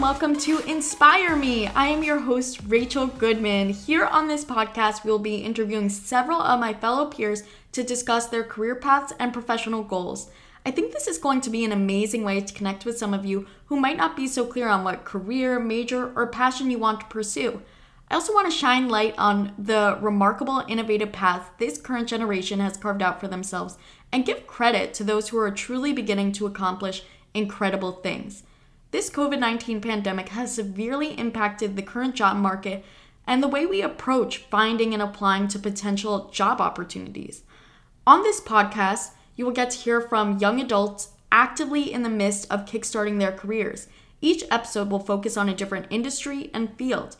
welcome to Inspire Me. I am your host, Rachel Goodman. Here on this podcast, we'll be interviewing several of my fellow peers to discuss their career paths and professional goals. I think this is going to be an amazing way to connect with some of you who might not be so clear on what career, major, or passion you want to pursue. I also want to shine light on the remarkable, innovative path this current generation has carved out for themselves and give credit to those who are truly beginning to accomplish incredible things. This COVID 19 pandemic has severely impacted the current job market and the way we approach finding and applying to potential job opportunities. On this podcast, you will get to hear from young adults actively in the midst of kickstarting their careers. Each episode will focus on a different industry and field.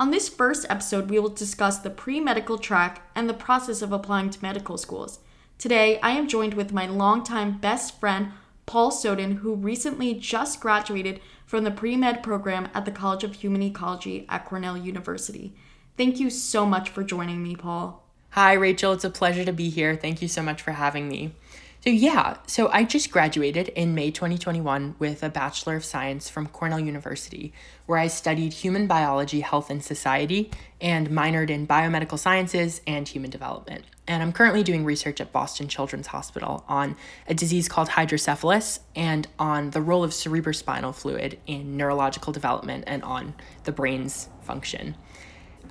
On this first episode, we will discuss the pre medical track and the process of applying to medical schools. Today, I am joined with my longtime best friend, Paul Soden, who recently just graduated from the pre med program at the College of Human Ecology at Cornell University. Thank you so much for joining me, Paul. Hi, Rachel. It's a pleasure to be here. Thank you so much for having me. So, yeah, so I just graduated in May 2021 with a Bachelor of Science from Cornell University, where I studied human biology, health, and society, and minored in biomedical sciences and human development. And I'm currently doing research at Boston Children's Hospital on a disease called hydrocephalus and on the role of cerebrospinal fluid in neurological development and on the brain's function.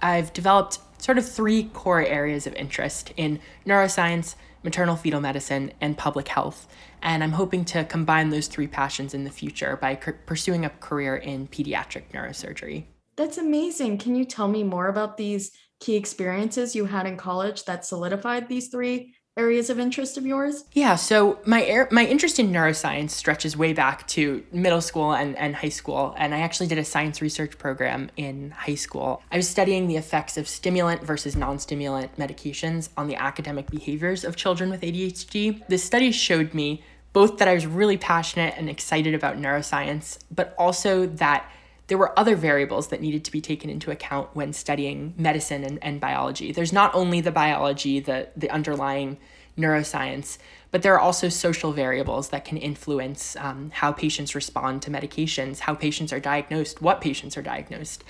I've developed sort of three core areas of interest in neuroscience maternal fetal medicine, and public health. And I'm hoping to combine those three passions in the future by pursuing a career in pediatric neurosurgery. That's amazing. Can you tell me more about these key experiences you had in college that solidified these three areas of interest of yours? Yeah, so my er- my interest in neuroscience stretches way back to middle school and, and high school, and I actually did a science research program in high school. I was studying the effects of stimulant versus non-stimulant medications on the academic behaviors of children with ADHD. This study showed me both that I was really passionate and excited about neuroscience, but also that there were other variables that needed to be taken into account when studying medicine and, and biology. There's not only the biology, the, the underlying neuroscience, but there are also social variables that can influence um, how patients respond to medications, how patients are diagnosed, what patients are diagnosed.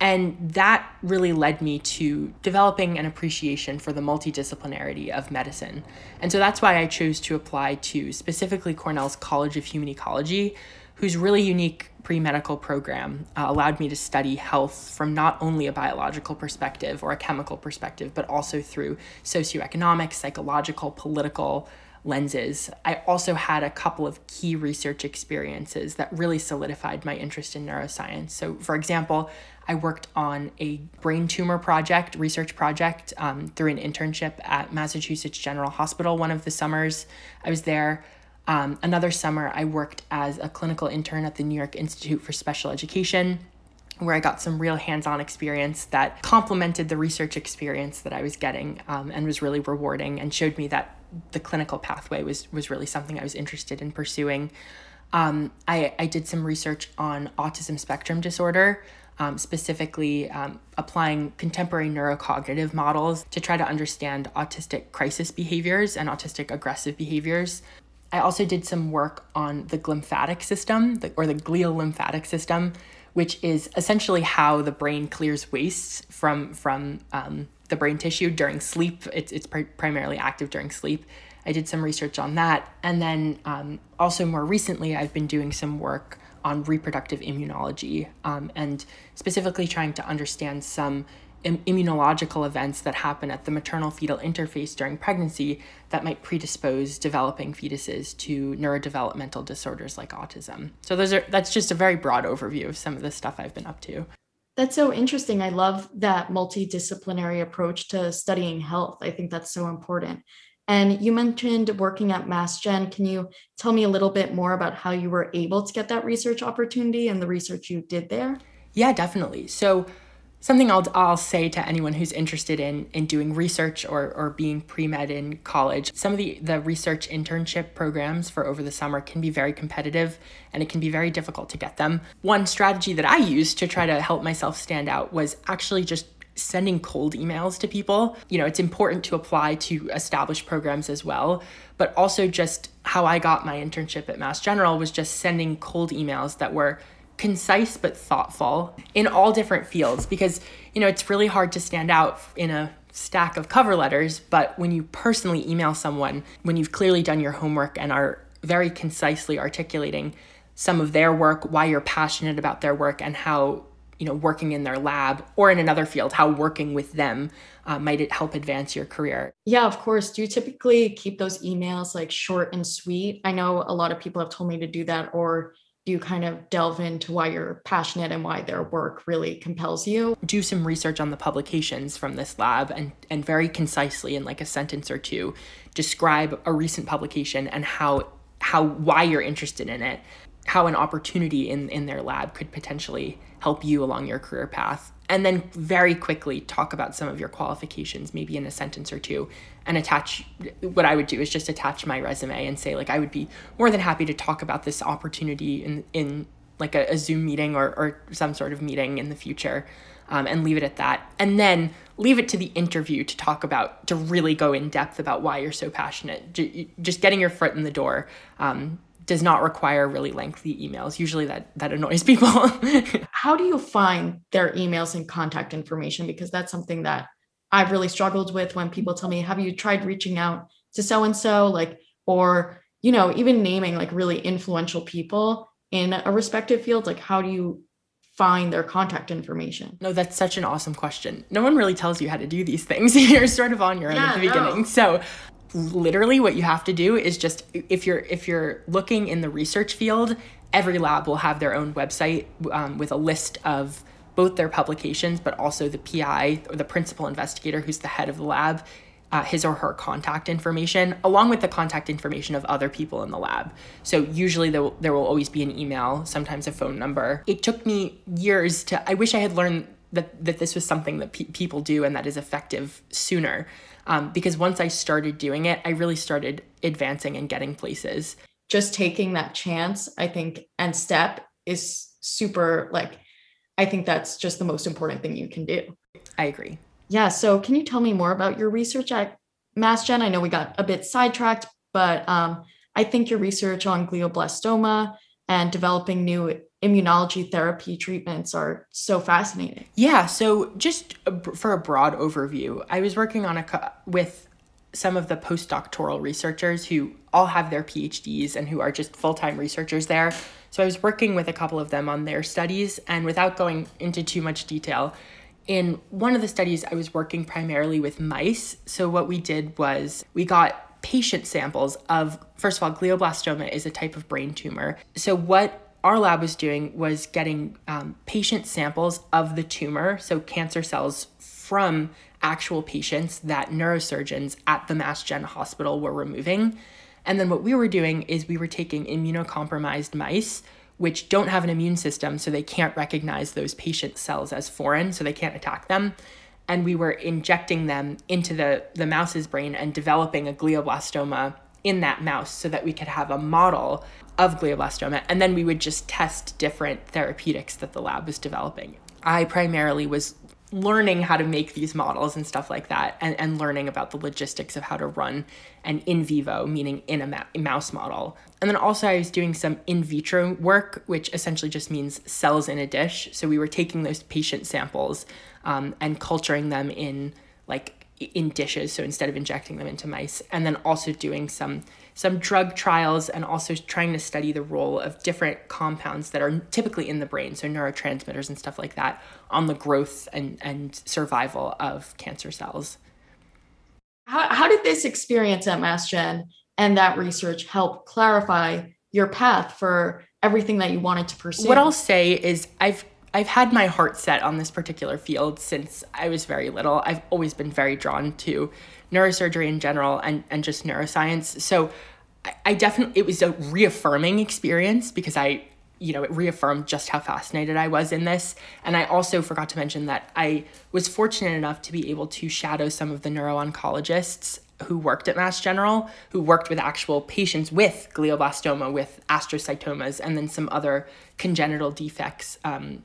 And that really led me to developing an appreciation for the multidisciplinarity of medicine. And so that's why I chose to apply to specifically Cornell's College of Human Ecology, whose really unique pre medical program uh, allowed me to study health from not only a biological perspective or a chemical perspective, but also through socioeconomic, psychological, political lenses. I also had a couple of key research experiences that really solidified my interest in neuroscience. So, for example, I worked on a brain tumor project, research project, um, through an internship at Massachusetts General Hospital one of the summers I was there. Um, another summer, I worked as a clinical intern at the New York Institute for Special Education, where I got some real hands on experience that complemented the research experience that I was getting um, and was really rewarding and showed me that the clinical pathway was, was really something I was interested in pursuing. Um, I, I did some research on autism spectrum disorder. Um, specifically um, applying contemporary neurocognitive models to try to understand autistic crisis behaviors and autistic aggressive behaviors. I also did some work on the glymphatic system, or the glial lymphatic system, which is essentially how the brain clears wastes from from um, the brain tissue during sleep. It's it's pr- primarily active during sleep. I did some research on that, and then um, also more recently, I've been doing some work on reproductive immunology um, and specifically trying to understand some immunological events that happen at the maternal fetal interface during pregnancy that might predispose developing fetuses to neurodevelopmental disorders like autism. So those are that's just a very broad overview of some of the stuff I've been up to. That's so interesting. I love that multidisciplinary approach to studying health. I think that's so important. And you mentioned working at Mass Gen. Can you tell me a little bit more about how you were able to get that research opportunity and the research you did there? Yeah, definitely. So something I'll, I'll say to anyone who's interested in, in doing research or, or being pre-med in college some of the, the research internship programs for over the summer can be very competitive and it can be very difficult to get them. One strategy that i used to try to help myself stand out was actually just sending cold emails to people. You know it's important to apply to established programs as well but also just how i got my internship at mass general was just sending cold emails that were concise but thoughtful in all different fields because you know it's really hard to stand out in a stack of cover letters but when you personally email someone when you've clearly done your homework and are very concisely articulating some of their work why you're passionate about their work and how you know working in their lab or in another field how working with them uh, might it help advance your career. Yeah of course. Do you typically keep those emails like short and sweet? I know a lot of people have told me to do that or you kind of delve into why you're passionate and why their work really compels you? Do some research on the publications from this lab and, and very concisely in like a sentence or two describe a recent publication and how how why you're interested in it, how an opportunity in, in their lab could potentially help you along your career path. And then very quickly talk about some of your qualifications maybe in a sentence or two and attach what i would do is just attach my resume and say like i would be more than happy to talk about this opportunity in in like a, a zoom meeting or, or some sort of meeting in the future um, and leave it at that. And then leave it to the interview to talk about to really go in depth about why you're so passionate. Just getting your foot in the door um, does not require really lengthy emails. Usually that that annoys people. How do you find their emails and contact information because that's something that I've really struggled with when people tell me, "Have you tried reaching out to so and so?" like or you know, even naming like really influential people in a respective field, like how do you find their contact information? No, that's such an awesome question. No one really tells you how to do these things. You're sort of on your own yeah, at the beginning. No. So literally what you have to do is just if you're if you're looking in the research field every lab will have their own website um, with a list of both their publications but also the pi or the principal investigator who's the head of the lab uh, his or her contact information along with the contact information of other people in the lab. So usually there will, there will always be an email sometimes a phone number. It took me years to i wish i had learned that, that this was something that pe- people do and that is effective sooner um, because once I started doing it, I really started advancing and getting places. Just taking that chance, I think, and step is super like, I think that's just the most important thing you can do. I agree. Yeah. So, can you tell me more about your research at MassGen? I know we got a bit sidetracked, but um, I think your research on glioblastoma and developing new immunology therapy treatments are so fascinating. Yeah, so just for a broad overview, I was working on a with some of the postdoctoral researchers who all have their PhDs and who are just full-time researchers there. So I was working with a couple of them on their studies and without going into too much detail, in one of the studies I was working primarily with mice. So what we did was we got patient samples of first of all glioblastoma is a type of brain tumor. So what our lab was doing was getting um, patient samples of the tumor, so cancer cells from actual patients that neurosurgeons at the Mass Gen hospital were removing. And then what we were doing is we were taking immunocompromised mice, which don't have an immune system, so they can't recognize those patient cells as foreign, so they can't attack them. And we were injecting them into the, the mouse's brain and developing a glioblastoma in that mouse so that we could have a model of glioblastoma. And then we would just test different therapeutics that the lab was developing. I primarily was learning how to make these models and stuff like that, and, and learning about the logistics of how to run an in vivo, meaning in a, ma- mouse model. And then also, I was doing some in vitro work, which essentially just means cells in a dish. So we were taking those patient samples um, and culturing them in like in dishes so instead of injecting them into mice and then also doing some some drug trials and also trying to study the role of different compounds that are typically in the brain so neurotransmitters and stuff like that on the growth and and survival of cancer cells. How, how did this experience at massgen and that research help clarify your path for everything that you wanted to pursue? What i'll say is i've I've had my heart set on this particular field since I was very little. I've always been very drawn to neurosurgery in general and, and just neuroscience. So I, I definitely, it was a reaffirming experience because I, you know, it reaffirmed just how fascinated I was in this. And I also forgot to mention that I was fortunate enough to be able to shadow some of the neuro oncologists who worked at Mass General, who worked with actual patients with glioblastoma, with astrocytomas, and then some other congenital defects, um,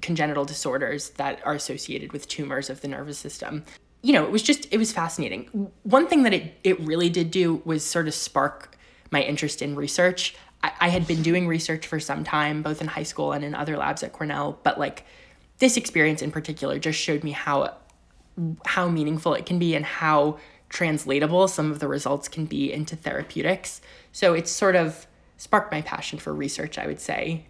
congenital disorders that are associated with tumors of the nervous system. You know, it was just, it was fascinating. One thing that it, it really did do was sort of spark my interest in research. I, I had been doing research for some time, both in high school and in other labs at Cornell, but like this experience in particular just showed me how how meaningful it can be and how translatable some of the results can be into therapeutics. So it's sort of sparked my passion for research, I would say.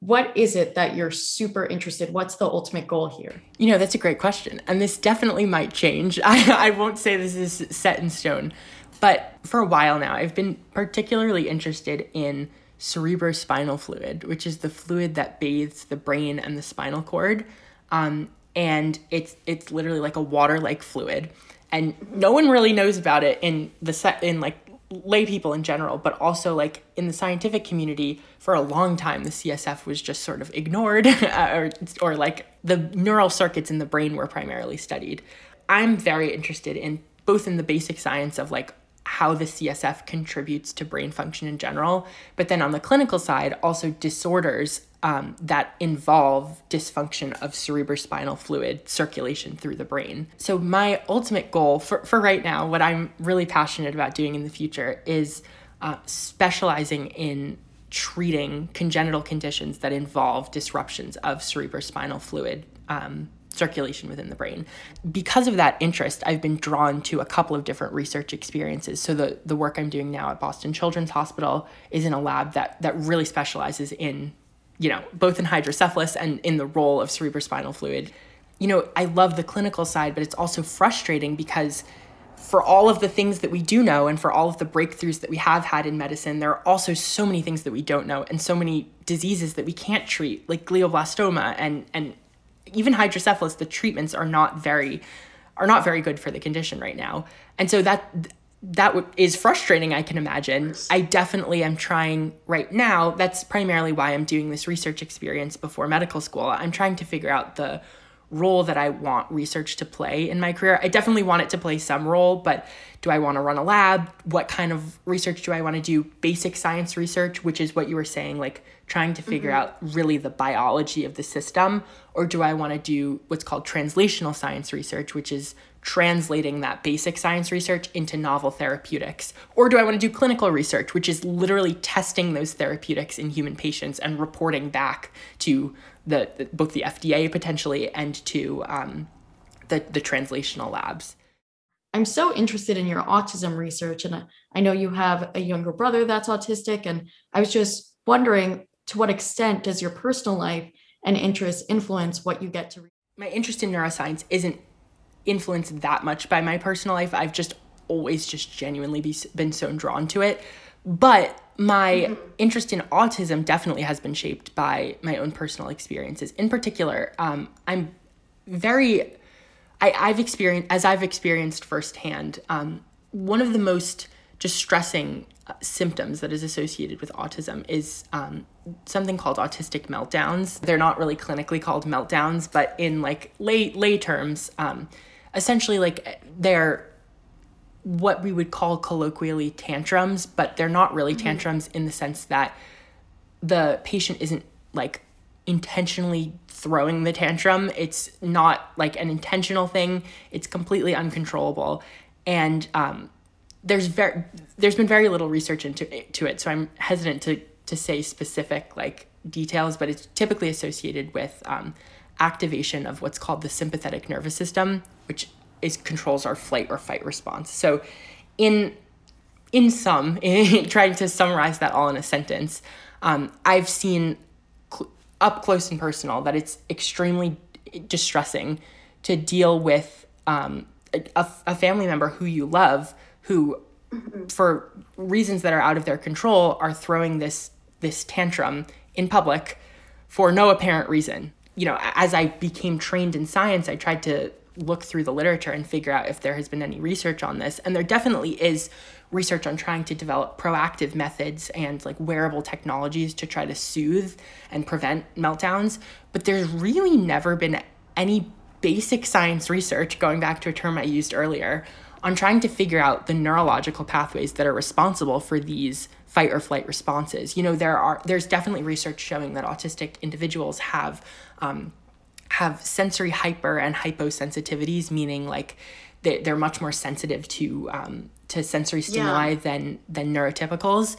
What is it that you're super interested? What's the ultimate goal here? You know, that's a great question. And this definitely might change. I, I won't say this is set in stone, but for a while now, I've been particularly interested in cerebrospinal fluid, which is the fluid that bathes the brain and the spinal cord. Um, and it's it's literally like a water-like fluid, and no one really knows about it in the set in like lay people in general, but also like in the scientific community for a long time, the CSF was just sort of ignored, or, or like the neural circuits in the brain were primarily studied. I'm very interested in both in the basic science of like how the CSF contributes to brain function in general, but then on the clinical side, also disorders um, that involve dysfunction of cerebrospinal fluid circulation through the brain. So, my ultimate goal for, for right now, what I'm really passionate about doing in the future is uh, specializing in treating congenital conditions that involve disruptions of cerebrospinal fluid um, circulation within the brain. Because of that interest, I've been drawn to a couple of different research experiences. So the the work I'm doing now at Boston Children's Hospital is in a lab that that really specializes in, you know, both in hydrocephalus and in the role of cerebrospinal fluid. You know, I love the clinical side, but it's also frustrating because for all of the things that we do know and for all of the breakthroughs that we have had in medicine, there are also so many things that we don't know and so many diseases that we can't treat, like glioblastoma and and even hydrocephalus, the treatments are not very are not very good for the condition right now. And so that that w- is frustrating, I can imagine. I definitely am trying right now. That's primarily why I'm doing this research experience before medical school. I'm trying to figure out the role that I want research to play in my career. I definitely want it to play some role, but do I want to run a lab? What kind of research do I want to do? Basic science research, which is what you were saying, like trying to figure mm-hmm. out really the biology of the system, or do I want to do what's called translational science research, which is translating that basic science research into novel therapeutics? Or do I want to do clinical research, which is literally testing those therapeutics in human patients and reporting back to the, the both the FDA potentially and to um, the the translational labs. I'm so interested in your autism research, and I know you have a younger brother that's autistic, and I was just wondering to what extent does your personal life and interests influence what you get to read? My interest in neuroscience isn't influenced that much by my personal life. I've just always just genuinely be, been so drawn to it. But my mm-hmm. interest in autism definitely has been shaped by my own personal experiences. In particular, um, I'm very, I, I've experienced, as I've experienced firsthand, um, one of the most distressing symptoms that is associated with autism is um, something called autistic meltdowns. They're not really clinically called meltdowns, but in like lay lay terms, um, essentially like they're what we would call colloquially tantrums, but they're not really mm-hmm. tantrums in the sense that the patient isn't like intentionally throwing the tantrum. It's not like an intentional thing. It's completely uncontrollable, and um, there's very there's been very little research into to it. So I'm hesitant to to say specific like details, but it's typically associated with um, activation of what's called the sympathetic nervous system, which is controls our flight or fight response. So in in sum, in trying to summarize that all in a sentence, um, I've seen cl- up close and personal that it's extremely distressing to deal with um, a, a family member who you love who mm-hmm. for reasons that are out of their control are throwing this this tantrum in public for no apparent reason you know as i became trained in science i tried to look through the literature and figure out if there has been any research on this. And there definitely is research on trying to develop proactive methods and like wearable technologies to try to soothe and prevent meltdowns. But there's really never been any basic science research, going back to a term I used earlier, on trying to figure out the neurological pathways that are responsible for these fight or flight responses. You know, there are there's definitely research showing that autistic individuals have um, have sensory hyper and hyposensitivities, meaning like they, they're much more sensitive to um, to sensory stimuli yeah. than than neurotypicals.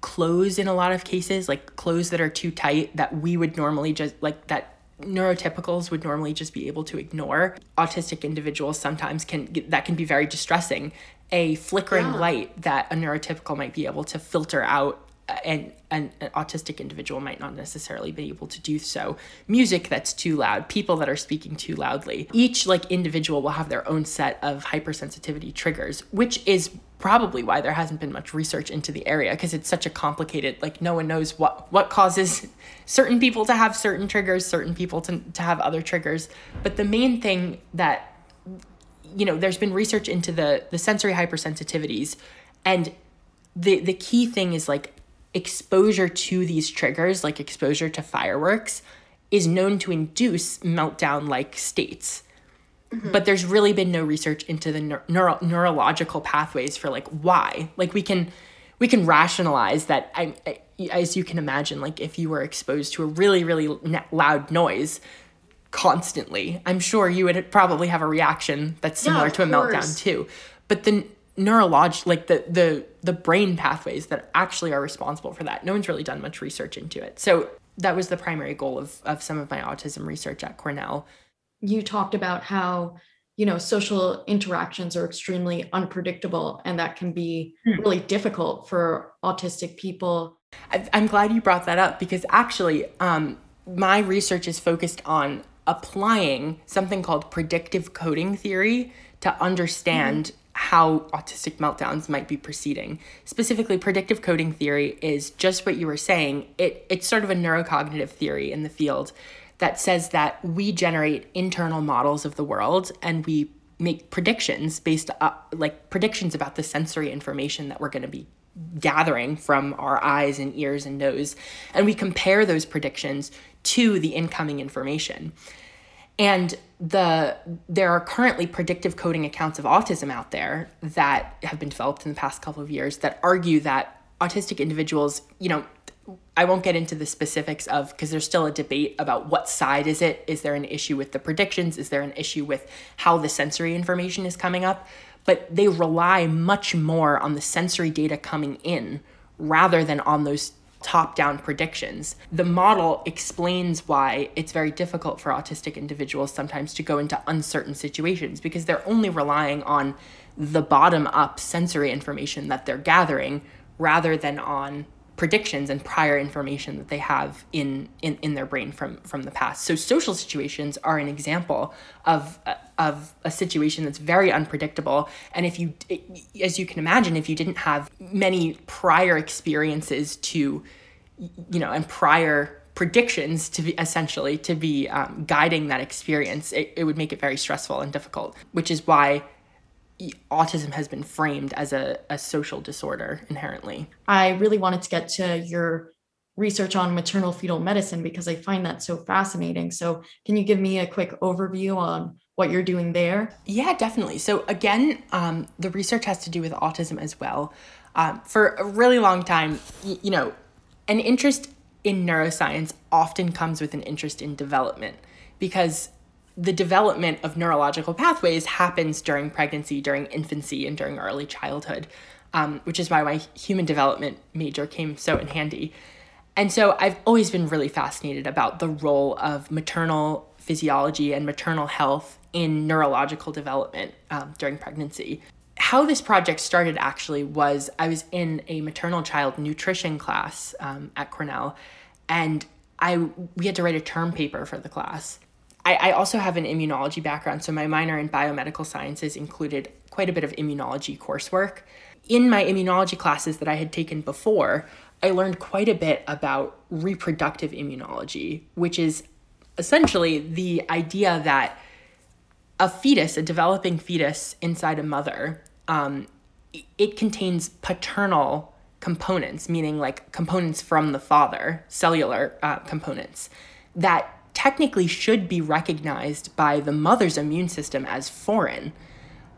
clothes in a lot of cases, like clothes that are too tight that we would normally just like that neurotypicals would normally just be able to ignore. Autistic individuals sometimes can that can be very distressing. A flickering yeah. light that a neurotypical might be able to filter out and an, an, autistic individual might not necessarily be able to do so. Music that's too loud people that are speaking too loudly. Each like individual will have their own set of hypersensitivity triggers which is probably why there hasn't been much research into the area because it's such a complicated like no one knows what what causes certain people to have certain triggers certain people to, to have other triggers. But the main thing that you know there's been research into the the sensory hypersensitivities and the the key thing is like exposure to these triggers, like exposure to fireworks, is known to induce meltdown like states. Mm-hmm. But there's really been no research into the neuro- neurological pathways for like why. Like we can we can rationalize that I, I, as you can imagine like if you were exposed to a really really loud noise constantly, I'm sure you would probably have a reaction that's similar yeah, to a course. meltdown too. But the neurolog like the the the brain pathways that actually are responsible for that. No one's really done much research into it. So that was the primary goal of of some of my autism research at Cornell. You talked about how you know social interactions are extremely unpredictable and that can be hmm. really difficult for autistic people i'm glad you brought that up because actually um, my research is focused on applying something called predictive coding theory to understand mm-hmm how autistic meltdowns might be proceeding. Specifically, predictive coding theory is just what you were saying. It, it's sort of a neurocognitive theory in the field that says that we generate internal models of the world and we make predictions based uh, like predictions about the sensory information that we're going to be gathering from our eyes and ears and nose and we compare those predictions to the incoming information and the there are currently predictive coding accounts of autism out there that have been developed in the past couple of years that argue that autistic individuals, you know, I won't get into the specifics of because there's still a debate about what side is it? Is there an issue with the predictions? Is there an issue with how the sensory information is coming up? But they rely much more on the sensory data coming in rather than on those top down predictions. The model explains why it's very difficult for autistic individuals sometimes to go into uncertain situations because they're only relying on the bottom up sensory information that they're gathering rather than on predictions and prior information that they have in, in, in their brain from, from the past. So social situations are an example of, of a situation that's very unpredictable. And if you, as you can imagine, if you didn't have many prior experiences to, you know, and prior predictions to be essentially to be um, guiding that experience, it, it would make it very stressful and difficult, which is why autism has been framed as a, a social disorder inherently. I really wanted to get to your research on maternal fetal medicine because I find that so fascinating. So, can you give me a quick overview on what you're doing there? Yeah, definitely. So, again, um, the research has to do with autism as well. Um, for a really long time, y- you know, an interest in neuroscience often comes with an interest in development because the development of neurological pathways happens during pregnancy, during infancy, and during early childhood, um, which is why my human development major came so in handy. And so I've always been really fascinated about the role of maternal physiology and maternal health in neurological development um, during pregnancy. How this project started actually was I was in a maternal child nutrition class um, at Cornell, and I we had to write a term paper for the class. I, I also have an immunology background, so my minor in biomedical sciences included quite a bit of immunology coursework. In my immunology classes that I had taken before, I learned quite a bit about reproductive immunology, which is essentially the idea that a fetus, a developing fetus inside a mother, um, it contains paternal components, meaning like components from the father, cellular uh, components, that technically should be recognized by the mother's immune system as foreign.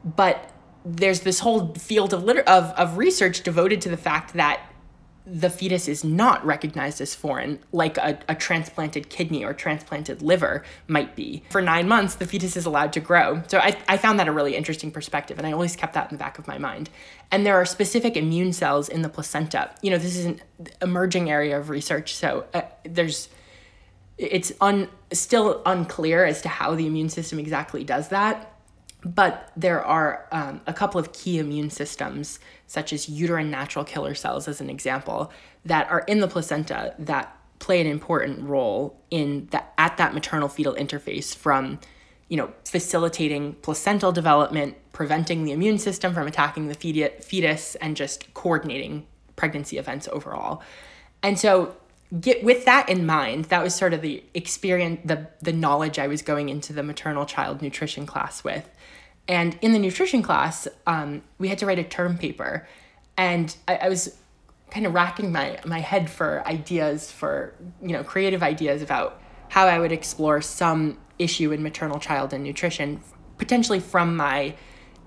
But there's this whole field of, liter- of, of research devoted to the fact that the fetus is not recognized as foreign, like a, a, transplanted kidney or transplanted liver might be. For nine months, the fetus is allowed to grow. So I, I found that a really interesting perspective, and I always kept that in the back of my mind. And there are specific immune cells in the placenta. You know, this is an emerging area of research, so uh, there's it's un, still unclear as to how the immune system exactly does that but there are um, a couple of key immune systems, such as uterine natural killer cells, as an example, that are in the placenta that play an important role in that at that maternal fetal interface from you know facilitating placental development preventing the immune system from attacking the fetus and just coordinating pregnancy events overall. And so get with that in mind that was sort of the experience the the knowledge i was going into the maternal child nutrition class with and in the nutrition class, um, we had to write a term paper. And I, I was kind of racking my, my head for ideas, for, you know, creative ideas about how I would explore some issue in maternal child and nutrition, potentially from my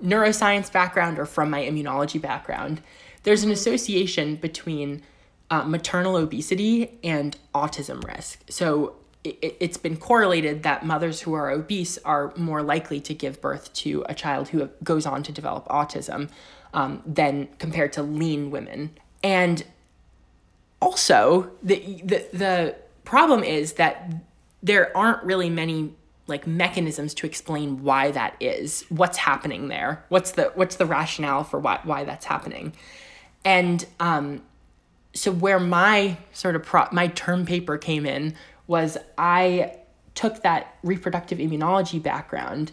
neuroscience background or from my immunology background. There's an association between uh, maternal obesity and autism risk. So it, it's been correlated that mothers who are obese are more likely to give birth to a child who goes on to develop autism um, than compared to lean women. And also, the, the, the problem is that there aren't really many like mechanisms to explain why that is what's happening there what's the what's the rationale for why why that's happening and um so where my sort of pro- my term paper came in was I took that reproductive immunology background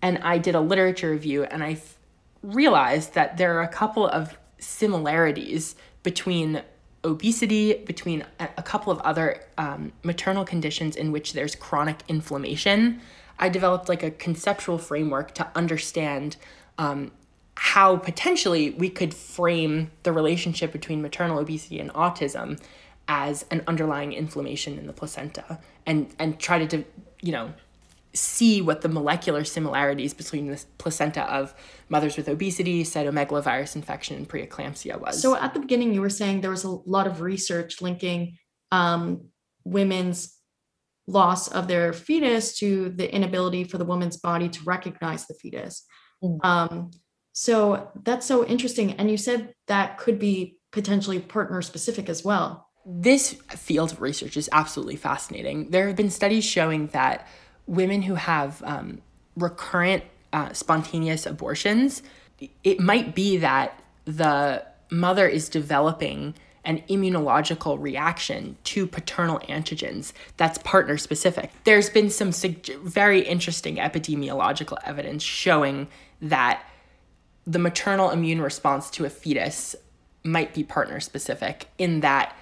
and I did a literature review and I f- realized that there are a couple of similarities between obesity, between a, a couple of other um, maternal conditions in which there's chronic inflammation. I developed like a conceptual framework to understand um, how potentially we could frame the relationship between maternal obesity and autism as an underlying inflammation in the placenta and and try to you know see what the molecular similarities between the placenta of mothers with obesity, cytomegalovirus infection, and preeclampsia was. So at the beginning, you were saying there was a lot of research linking um, women's loss of their fetus to the inability for the woman's body to recognize the fetus. Mm. Um, so that's so interesting. And you said that could be potentially partner specific as well this field of research is absolutely fascinating. There have been studies showing that women who have um, recurrent uh, spontaneous abortions, it might be that the mother is developing an immunological reaction to paternal antigens that's partner specific. There's been some very interesting epidemiological evidence showing that the maternal immune response to a fetus might be partner specific in that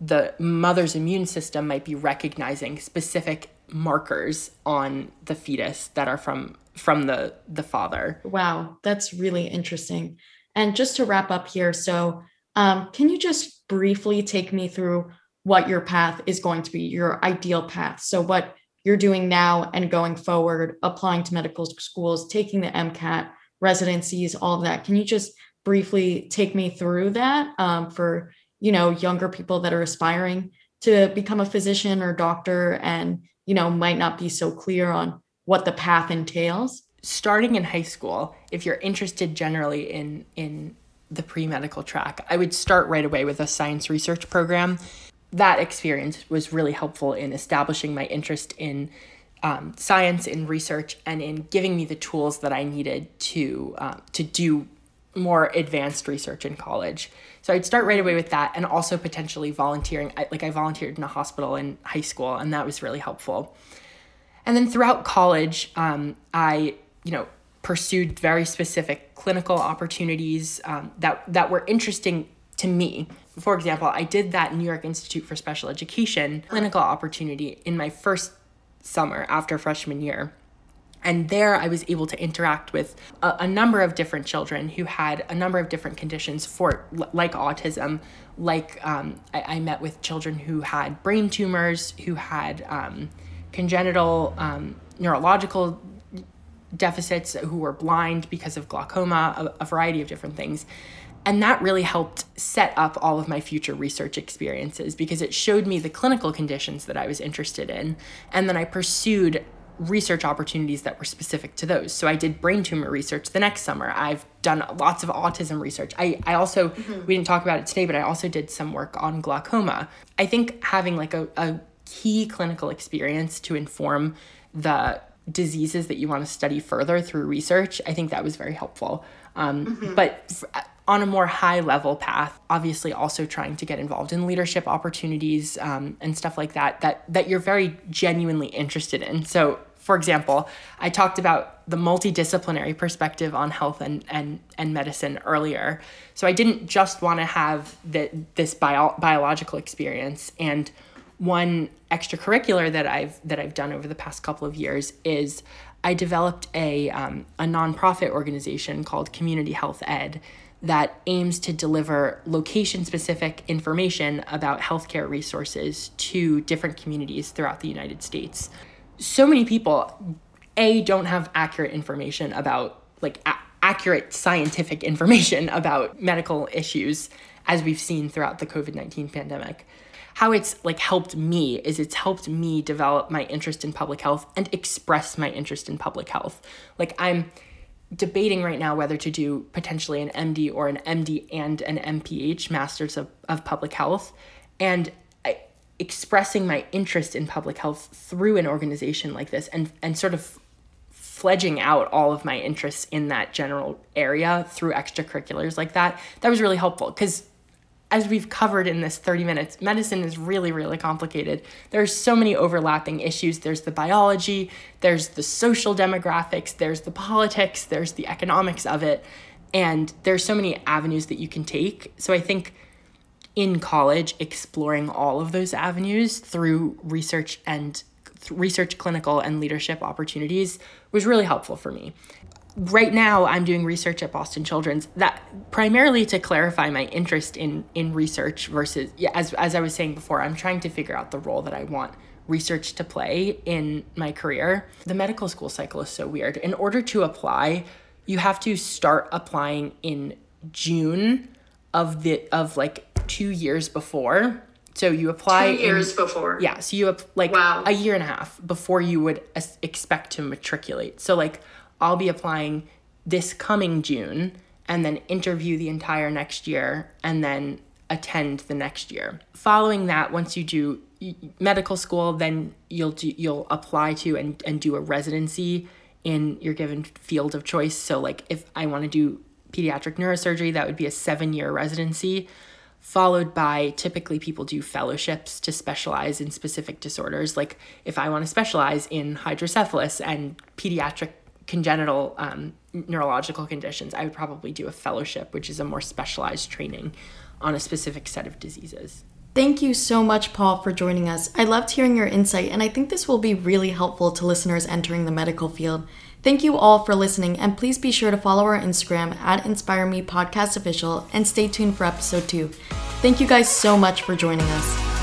the mother's immune system might be recognizing specific markers on the fetus that are from from the the father. Wow, that's really interesting. And just to wrap up here, so um, can you just briefly take me through what your path is going to be, your ideal path? So what you're doing now and going forward, applying to medical schools, taking the MCAT, residencies, all of that. Can you just briefly take me through that um, for you know younger people that are aspiring to become a physician or doctor and you know might not be so clear on what the path entails starting in high school if you're interested generally in in the pre-medical track i would start right away with a science research program that experience was really helpful in establishing my interest in um, science in research and in giving me the tools that i needed to uh, to do more advanced research in college. So I'd start right away with that and also potentially volunteering. I, like I volunteered in a hospital in high school and that was really helpful. And then throughout college, um, I, you know, pursued very specific clinical opportunities um, that, that were interesting to me. For example, I did that New York Institute for Special Education clinical opportunity in my first summer after freshman year. And there I was able to interact with a, a, number of different children who had a number of different conditions for like autism. Like um, I, I, met with children who had brain tumors, who had um, congenital um, neurological deficits, who were blind because of glaucoma, a, a variety of different things. And that really helped set up all of my future research experiences because it showed me the clinical conditions that I was interested in. And then I pursued research opportunities that were specific to those. So I did brain tumor research the next summer. I've done lots of autism research. I, I also, mm-hmm. we didn't talk about it today, but I also did some work on glaucoma. I think having like a, a key clinical experience to inform the diseases that you want to study further through research, I think that was very helpful. Um, mm-hmm. But on a more high level path, obviously also trying to get involved in leadership opportunities um, and stuff like that, that that you're very genuinely interested in. So for example, I talked about the multidisciplinary perspective on health and, and, and medicine earlier. So I didn't just want to have the, this bio, biological experience. And one extracurricular that I've that I've done over the past couple of years is I developed a um, a nonprofit organization called Community Health Ed that aims to deliver location specific information about healthcare resources to different communities throughout the United States so many people a don't have accurate information about like a- accurate scientific information about medical issues as we've seen throughout the COVID-19 pandemic. How it's like helped me is it's helped me develop my interest in public health and express my interest in public health. Like I'm debating right now whether to do potentially an MD or an MD and an MPH, Masters of, of Public Health. And expressing my interest in public health through an organization like this and and sort of fledging out all of my interests in that general area through extracurriculars like that that was really helpful because as we've covered in this 30 minutes medicine is really really complicated. There's so many overlapping issues. There's the biology there's the social demographics there's the politics there's the economics of it. And there's so many avenues that you can take. So i think in college exploring all of those avenues through research and research clinical and leadership opportunities was really helpful for me right now i'm doing research at boston children's that primarily to clarify my interest in in research versus yeah, as, as i was saying before i'm trying to figure out the role that i want research to play in my career the medical school cycle is so weird in order to apply you have to start applying in june of the of like two years before. So you apply two years in, before. Yeah, so you like wow. a year and a half before you would expect to matriculate. So like I'll be applying this coming June and then interview the entire next year and then attend the next year. Following that, once you do medical school, then you'll do, you'll apply to and, and do a residency in your given field of choice. So like if I want to do pediatric neurosurgery, that would be a seven year residency followed by typically people do fellowships to specialize in specific disorders. Like if I want to specialize in hydrocephalus and pediatric congenital um, neurological conditions, I would probably do a fellowship, which is a more specialized training on a specific set of diseases. Thank you so much, Paul, for joining us. I loved hearing your insight, and I think this will be really helpful to listeners entering the medical field. Thank you all for listening, and please be sure to follow our Instagram at Inspire Me Podcast Official and stay tuned for episode two. Thank you guys so much for joining us.